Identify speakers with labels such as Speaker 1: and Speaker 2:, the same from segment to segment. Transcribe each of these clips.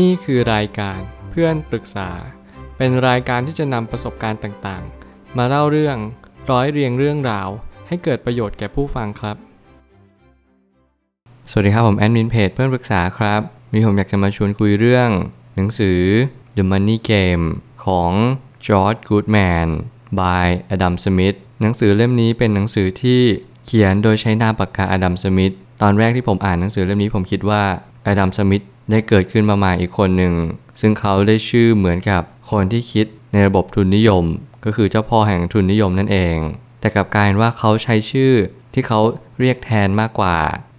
Speaker 1: นี่คือรายการเพื่อนปรึกษา เป็นรายการที่จะนำประสบการณ์ต่างๆ มาเล่าเรื่องร้อยเรียงเรื่องราว ให้เกิดประโยชน์แก่ผู้ฟังครับ สวัสดีครับผมแอดมินเพจเพื่อนปรึกษาครับวันนี้ผมอยากจะมาชวนคุยเรื่อง หนังสือ The Money Game ของ George Goodman by Adam Smith หนังสือเล่มนี้เป็นหนังสือที่เขียนโดยใช้นามปากกาอดัมสมิธตอนแรกที่ผมอ่านหนังสือเล่มนี้ผมคิดว่าอดัมสมิธ ได้เกิดขึ้นมาใหม่อีกคนหนึ่ง ซึ่งเขาได้ชื่อเหมือนกับคนที่คิดในระบบทุนนิยม ก็คือเจ้าพ่อแห่งทุนนิยมนั่นเอง แต่กับกลายว่าเขาใช้ชื่อที่เขาเรียกแทนมากกว่า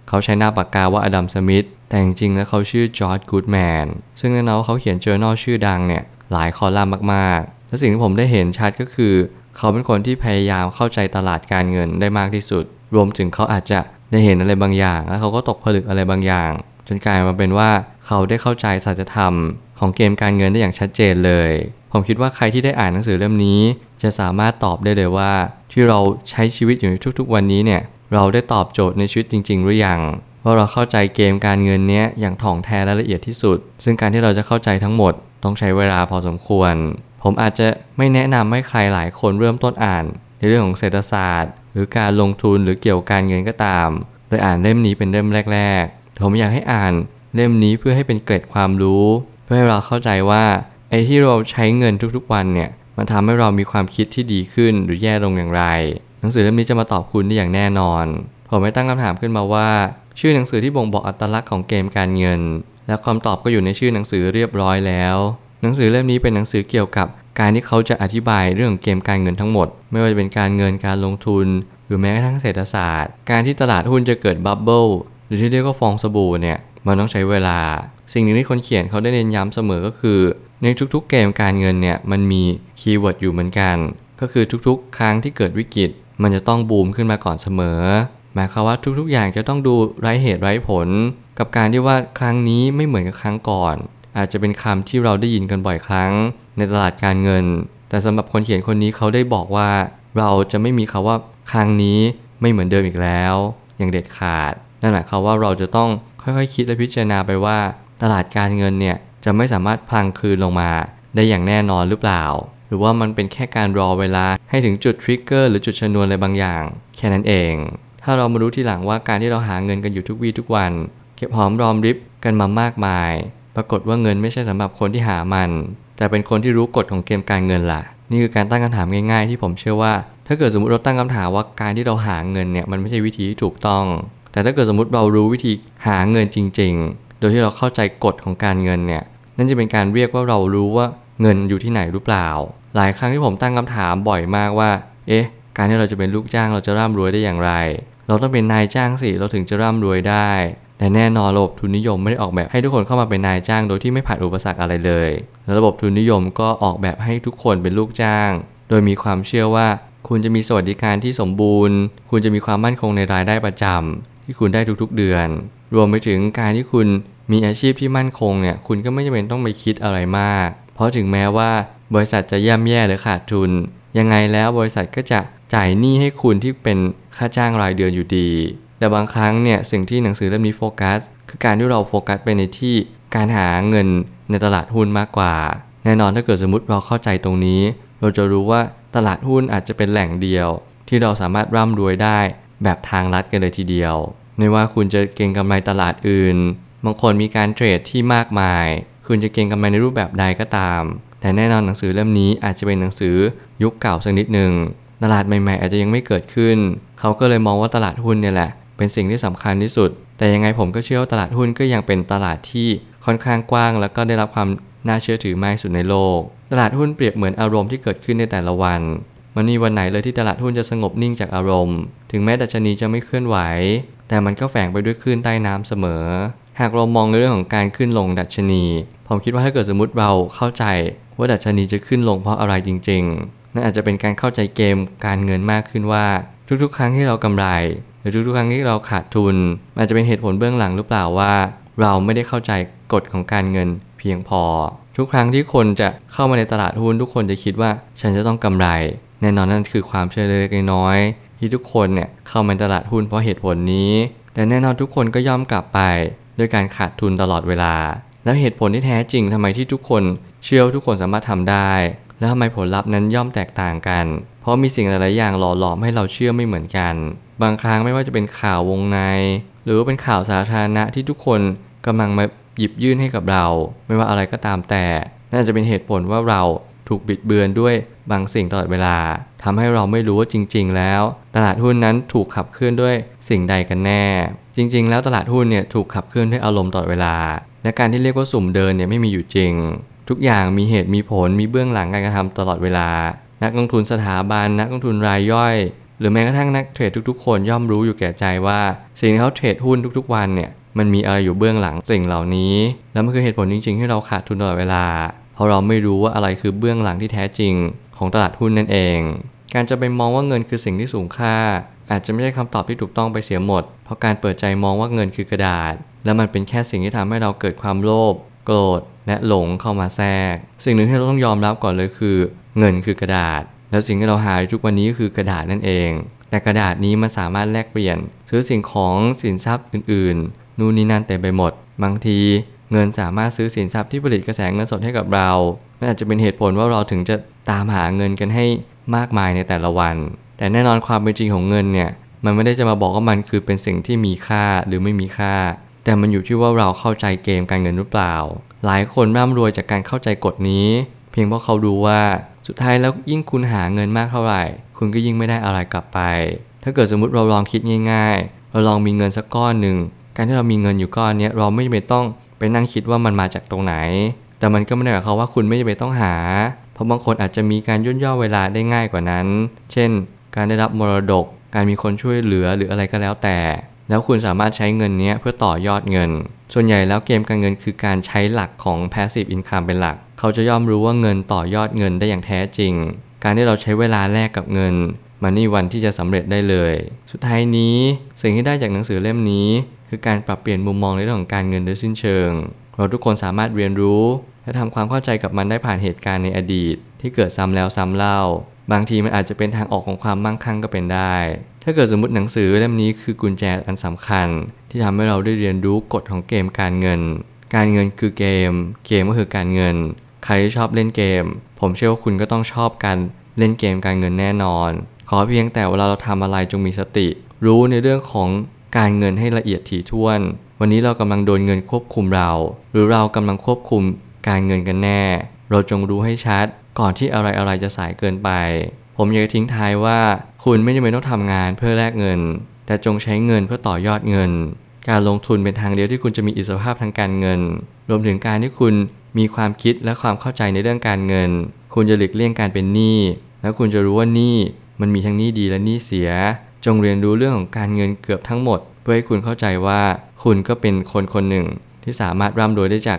Speaker 1: เขาใช้หน้าปากกาว่าอดัมสมิธแต่จริงๆแล้วเขาชื่อจอร์จกูดแมนซึ่งแน่นอนเขาเขียนเจอ r n a l ชื่อดังเนี่ยหลายคอลัมน์มากๆ และสิ่งที่ผมได้เห็นชัดก็คือ เขาเป็นคนที่พยายามเข้าใจตลาดการเงินได้มากที่สุด รวมถึงเขาอาจจะได้เห็นอะไรบางอย่าง แล้วเขาก็ตกผลึกอะไรบางอย่าง จนกลายมาเป็นว่า เขาได้เข้าใจสัจธรรมของเกมการเงินได้อย่างชัดเจนเลย ผมคิดว่าใครที่ได้อ่านหนังสือเล่มนี้ จะสามารถตอบได้เลยว่า ที่เราใช้ชีวิตอยู่ในทุกๆ วันนี้เนี่ยเราได้ตอบโจทย์ในชีวิตจริง ๆ หรือยังว่าเราเข้าใจเกมการเงินเนี้ยอย่างถ่องแท้และละเอียดที่สุด ซึ่งการที่เราจะเข้าใจทั้งหมดต้องใช้เวลาพอสมควร ผมอาจจะไม่แนะนำให้ใครหลายคนเริ่มต้นอ่าน ในเรื่องของเศรษฐศาสตร์ หรือการลงทุนหรือเกี่ยวกับการเงินก็ตาม โดยอ่านเล่มนี้เป็นเล่มแรก ๆ ผมอยากให้อ่าน เล่มนี้เพื่อให้เป็นเกร็ดความรู้ เพื่อให้เราเข้าใจว่าไอ้ที่เราใช้เงินทุกๆวันเนี่ยมันทำให้เรามีความคิดที่ดีขึ้นหรือแย่ลงอย่างไร หนังสือเล่มนี้จะมาตอบคุณได้อย่างแน่นอน ผมไม่ตั้งคำถามขึ้นมาว่า ชื่อหนังสือที่บ่งบอกอัตลักษณ์ของเกมการเงิน และคำตอบก็อยู่ในชื่อหนังสือเรียบร้อยแล้ว หนังสือเล่มนี้เป็นหนังสือเกี่ยวกับการที่เขาจะอธิบายเรื่องเกมการเงินทั้งหมด ไม่ว่าจะเป็นการเงินการลงทุน หรือแม้กระทั่งเศรษฐศาสตร์ การที่ตลาดหุ้นจะเกิด bubble หรือที่เรียกว่าฟองสบู่เนี่ย มันต้องใช้เวลา สิ่งหนึ่งที่คนเขียนเขาได้เน้นย้ำเสมอก็คือ ในทุกๆเกมการเงินเนี่ยมันมี keyword อยู่เหมือนกัน ก็คือทุกๆ ครั้งที่เกิดวิกฤต มันจะต้องบูมขึ้นมาก่อนเสมอ หมายความว่าทุกๆ อย่างจะต้องดูไร้เหตุไร้ผล กับการที่ว่าครั้งนี้ไม่เหมือนกับครั้งก่อน อาจจะเป็นคำที่เราได้ยินกันบ่อยครั้ง ในตลาดการเงิน แต่สำหรับคนเขียนคนนี้เขาได้บอกว่า เราจะไม่มีคาว่าครั้งนี้ไม่เหมือนเดิมอีกแล้ว อย่างเด็ดขาด นั่นหมายความว่าเราจะต้อง ค่อยๆคิดและพิจารณาไปว่า ตลาดการเงินเนี่ยจะไม่สามารถพังคืนลงมา ได้อย่างแน่นอนหรือเปล่า หรือว่ามันเป็นแค่การรอเวลาให้ถึงจุดทริกเกอร์หรือจุดชนวนอะไรบางอย่าง แค่นั้นเอง ถ้าเรามารู้ทีหลังว่าการที่เราหาเงินกันอยู่ทุกวี่ทุกวัน เก็บหอมรอมริบกันมามากมาย ปรากฏว่าเงินไม่ใช่สำหรับคนที่หามัน แต่เป็นคนที่รู้กฎของเกมการเงินล่ะ นี่คือการตั้งคำถามง่าย ๆ ที่ผมเชื่อว่า ถ้าเกิดสมมติเราตั้งคำถามว่าการที่เราหาเงินเนี่ยมันไม่ใช่วิธีที่ถูกต้อง แต่ถ้าเกิดสมมติเรารู้วิธีหาเงินจริง ๆ โดยที่เราเข้าใจกฎของการเงินเนี่ยนั่นจะเป็นการเรียกว่าเรารู้ว่าเงินอยู่ที่ไหนหรือเปล่า หลายครั้งที่ผมตั้งคำถามบ่อยมากว่า เอ๊ะ การที่เราจะเป็นลูกจ้างเราจะร่ำรวยได้อย่างไร เราต้องเป็นนายจ้างสิเราถึงจะร่ำรวยได้ แต่แน่นอนระบบทุนนิยมไม่ได้ออกแบบให้ทุกคนเข้ามาเป็นนายจ้างโดยที่ไม่ผ่านอุปสรรคอะไรเลยและระบบทุนนิยมก็ออกแบบให้ทุกคนเป็นลูกจ้าง โดยมีความเชื่อว่า คุณจะมีสวัสดิการที่สมบูรณ์ คุณจะมีความมั่นคงในรายได้ประจำ ที่คุณได้ทุกๆเดือน รวมไปถึงการที่คุณมีอาชีพที่มั่นคงเนี่ย คุณก็ไม่จำเป็นต้องไปคิดอะไรมาก เพราะถึงแม้ว่าบริษัทจะย่ำแย่หรือขาดทุน ยังไงแล้วบริษัทก็จะจ่ายหนี้ให้คุณที่เป็นค่าจ้างรายเดือนอยู่ดี แต่บางครั้งเนี่ยสิ่งที่หนังสือเล่มนี้โฟกัส คือการที่เราโฟกัสไปในที่การหาเงินในตลาดหุ้นมากกว่า แน่นอนถ้าเกิดสมมติเราเข้าใจตรงนี้ เราจะรู้ว่าตลาดหุ้นอาจจะเป็นแหล่งเดียว ที่เราสามารถร่ำรวยได้ แบบทางลัดกันเลยทีเดียว ไม่ว่าคุณจะเก็งกำไรตลาดอื่น บางคนมีการเทรดที่มากมาย คุณจะเก็งกำไรในรูปแบบใดก็ตาม แต่แน่นอนหนังสือเล่มนี้อาจจะเป็นหนังสือยุคเก่าสักนิดหนึ่งตลาดใหม่ๆ อาจจะยังไม่เกิดขึ้น เขาก็เลยมองว่าตลาดหุ้นเนี่ยแหละ เป็นสิ่งที่สำคัญที่สุด แต่ยังไงผมก็เชื่อว่าตลาดหุ้นก็ยังเป็นตลาดที่ค่อนข้างกว้าง แล้วก็ได้รับความน่าเชื่อถือมากที่สุดในโลก ตลาดหุ้นเปรียบเหมือนอารมณ์ที่เกิดขึ้นในแต่ละวัน มันมีวันไหนเลยที่ตลาดหุ้นจะสงบนิ่งจากอารมณ์ ถึงแม้ดัชนีจะไม่เคลื่อนไหว แต่มันก็แฝงไปด้วยคลื่นใต้น้ำเสมอ หากเรามองในเรื่องของการขึ้นลงดัชนี ผมคิดว่าถ้าเกิดสมมติเราเข้าใจ ว่าดัชนีจะขึ้นลงเพราะอะไรจริง ๆ นั่นอาจจะเป็นการเข้าใจเกมการเงินมากขึ้นว่า ทุกๆ ครั้งที่เรากำไร หรือทุกๆ ครั้งที่เราขาดทุน อาจจะเป็นเหตุผลเบื้องหลังหรือเปล่าว่า เราไม่ได้เข้าใจกฎของการเงินเพียงพอ ทุกครั้งที่คนจะเข้ามาในตลาดหุ้นทุกคนจะคิดว่า ฉันจะต้องกำไร แน่นอนนั่นคือความเชื่อเล็กน้อยที่ทุกคนเนี่ยเข้ามาตลาดหุ้นเพราะเหตุผลนี้ แต่แน่นอนทุกคนก็ย่อมกลับไป ด้วยการขาดทุนตลอดเวลา แล้วเหตุผลที่แท้จริงทำไมที่ทุกคนเชื่อทุกคนสามารถทำได้ แล้วทำไมผลลัพธ์นั้นย่อมแตกต่างกัน เพราะมีสิ่งหลายๆอย่างหล่อหลอมให้เราเชื่อไม่เหมือนกัน บางครั้งไม่ว่าจะเป็นข่าววงใน หรือว่าเป็นข่าวสาธารณะที่ทุกคนกำลังมาหยิบยื่นให้กับเรา ไม่ว่าอะไรก็ตามแต่น่าจะเป็นเหตุผลว่าเราถูกบิดเบือนด้วย บางสิ่งตลอดเวลาทำให้เราไม่รู้ว่าจริง ๆ แล้ว ตลาดหุ้นนั้นถูกขับเคลื่อนด้วยสิ่งใดกันแน่ จริง ๆ แล้วตลาดหุ้นเนี่ยถูกขับเคลื่อนด้วยอารมณ์ตลอดเวลา และการที่เรียกว่าสุ่มเดินเนี่ยไม่มีอยู่จริง ทุกอย่างมีเหตุมีผลมีเบื้องหลังการกระทำตลอดเวลา นักลงทุนสถาบันนักลงทุนรายย่อย หรือแม้กระทั่งนักเทรดทุกๆ คนย่อมรู้อยู่แก่ใจว่า สิ่งที่เขาเทรดหุ้นทุกๆ วันเนี่ยมันมีอะไรอยู่เบื้องหลังสิ่งเหล่านี้ แล้วมันคือเหตุผลจริงๆที่เราขาดทุนตลอดเวลา เพราะเราไม่รู้ว่าอะไรคือเบื้องหลังที่แท้จริง ของตลาดหุ้นนั่นเอง การจะไปมองว่าเงินคือสิ่งที่สูงค่า อาจจะไม่ใช่คำตอบที่ถูกต้องไปเสียหมด เพราะการเปิดใจมองว่าเงินคือกระดาษ แล้วมันเป็นแค่สิ่งที่ทำให้เราเกิดความโลภโกรธและหลงเข้ามาแทรก สิ่งหนึ่งที่เราต้องยอมรับก่อนเลยคือ เงินคือกระดาษ แล้วสิ่งที่เราหาทุกวันนี้ก็คือกระดาษนั่นเอง แต่กระดาษนี้มันสามารถแลกเปลี่ยน ซื้อสิ่งของสินทรัพย์อื่นๆ นู่นนี่นั่นเต็มไปหมด บางทีเงินสามารถซื้อสินทรัพย์ที่ผลิตกระแสเงินสดให้กับเรานั่นอาจจะเป็นเหตุผลว่าเราถึงจะ ตามหาเงินกันให้มากมายในแต่ละวัน แต่แน่นอนความเป็นจริงของเงินเนี่ยมันไม่ได้จะมาบอกว่ามันคือเป็นสิ่งที่มีค่าหรือไม่มีค่า แต่มันอยู่ที่ว่าเราเข้าใจเกมการเงินหรือเปล่า หลายคนร่ำรวยจากการเข้าใจกฎนี้ เพียงเพราะเขารู้ว่าสุดท้ายแล้วยิ่งคุณหาเงินมากเท่าไหร่ คุณก็ยิ่งไม่ได้อะไรกลับไป ถ้าเกิดสมมติเราลองคิดง่าย ๆ เราลองมีเงินสักก้อนหนึ่งการที่เรามีเงินอยู่ก้อนนี้เราไม่จำเป็นต้องไปนั่งคิดว่ามันมาจากตรงไหน แต่มันก็ไม่ได้หมายความว่าคุณไม่จำเป็นต้องหา เพราะบางคนอาจจะมีการย่นย่อเวลาได้ง่ายกว่านั้น เช่น การได้รับมรดก การมีคนช่วยเหลือหรืออะไรก็แล้วแต่ แล้วคุณสามารถใช้เงินนี้เพื่อต่อยอดเงิน ส่วนใหญ่แล้วเกมการเงินคือการใช้หลักของ passive income เป็นหลัก เขาจะย่อมรู้ว่าเงินต่อยอดเงินได้อย่างแท้จริง การที่เราใช้เวลาแลกกับเงินมันนี่วันที่จะสำเร็จได้เลย สุดท้ายนี้สิ่งที่ได้จากหนังสือเล่มนี้ คือการปรับเปลี่ยนมุมมองในเรื่องของการเงินโดยสิ้นเชิง เราทุกคนสามารถเรียนรู้ และทำความเข้าใจกับมันได้ผ่านเหตุการณ์ในอดีต ที่เกิดซ้ำแล้วซ้ำเล่า บางทีมันอาจจะเป็นทางออกของความมั่งคั่งก็เป็นได้ ถ้าเกิดสมมติหนังสือเล่มนี้คือกุญแจอันสำคัญ ที่ทำให้เราได้เรียนรู้กฎของเกมการเงิน การเงินคือเกม เกมก็คือการเงิน ใครที่ชอบเล่นเกม ผมเชื่อว่าคุณก็ต้องชอบการเล่นเกมการเงินแน่นอน ขอเพียงแต่เวลาเราทำอะไรจงมีสติ รู้ในเรื่องของการเงินให้ละเอียดถี่ถ้วน วันนี้เรากำลังโดนเงินควบคุมเรา หรือเรากำลังควบคุม การเงินกันแน่ เราจงรู้ให้ชัด ก่อนที่อะไรอะไรจะสายเกินไป ผมอยากจะทิ้งท้ายว่า คุณไม่จำเป็นต้องทำงานเพื่อแลกเงิน แต่จงใช้เงินเพื่อต่อยอดเงิน การลงทุนเป็นทางเดียวที่คุณจะมีอิสรภาพทางการเงิน รวมถึงการที่คุณมีความคิดและความเข้าใจในเรื่องการเงิน คุณจะหลีกเลี่ยงการเป็นหนี้แล้วคุณจะรู้ว่าหนี้มันมีทั้งหนี้ดีและหนี้เสีย จงเรียนรู้เรื่องของการเงินเกือบทั้งหมด เพื่อให้คุณเข้าใจว่าคุณก็เป็นคนคนหนึ่งที่สามารถร่ำรวยได้จาก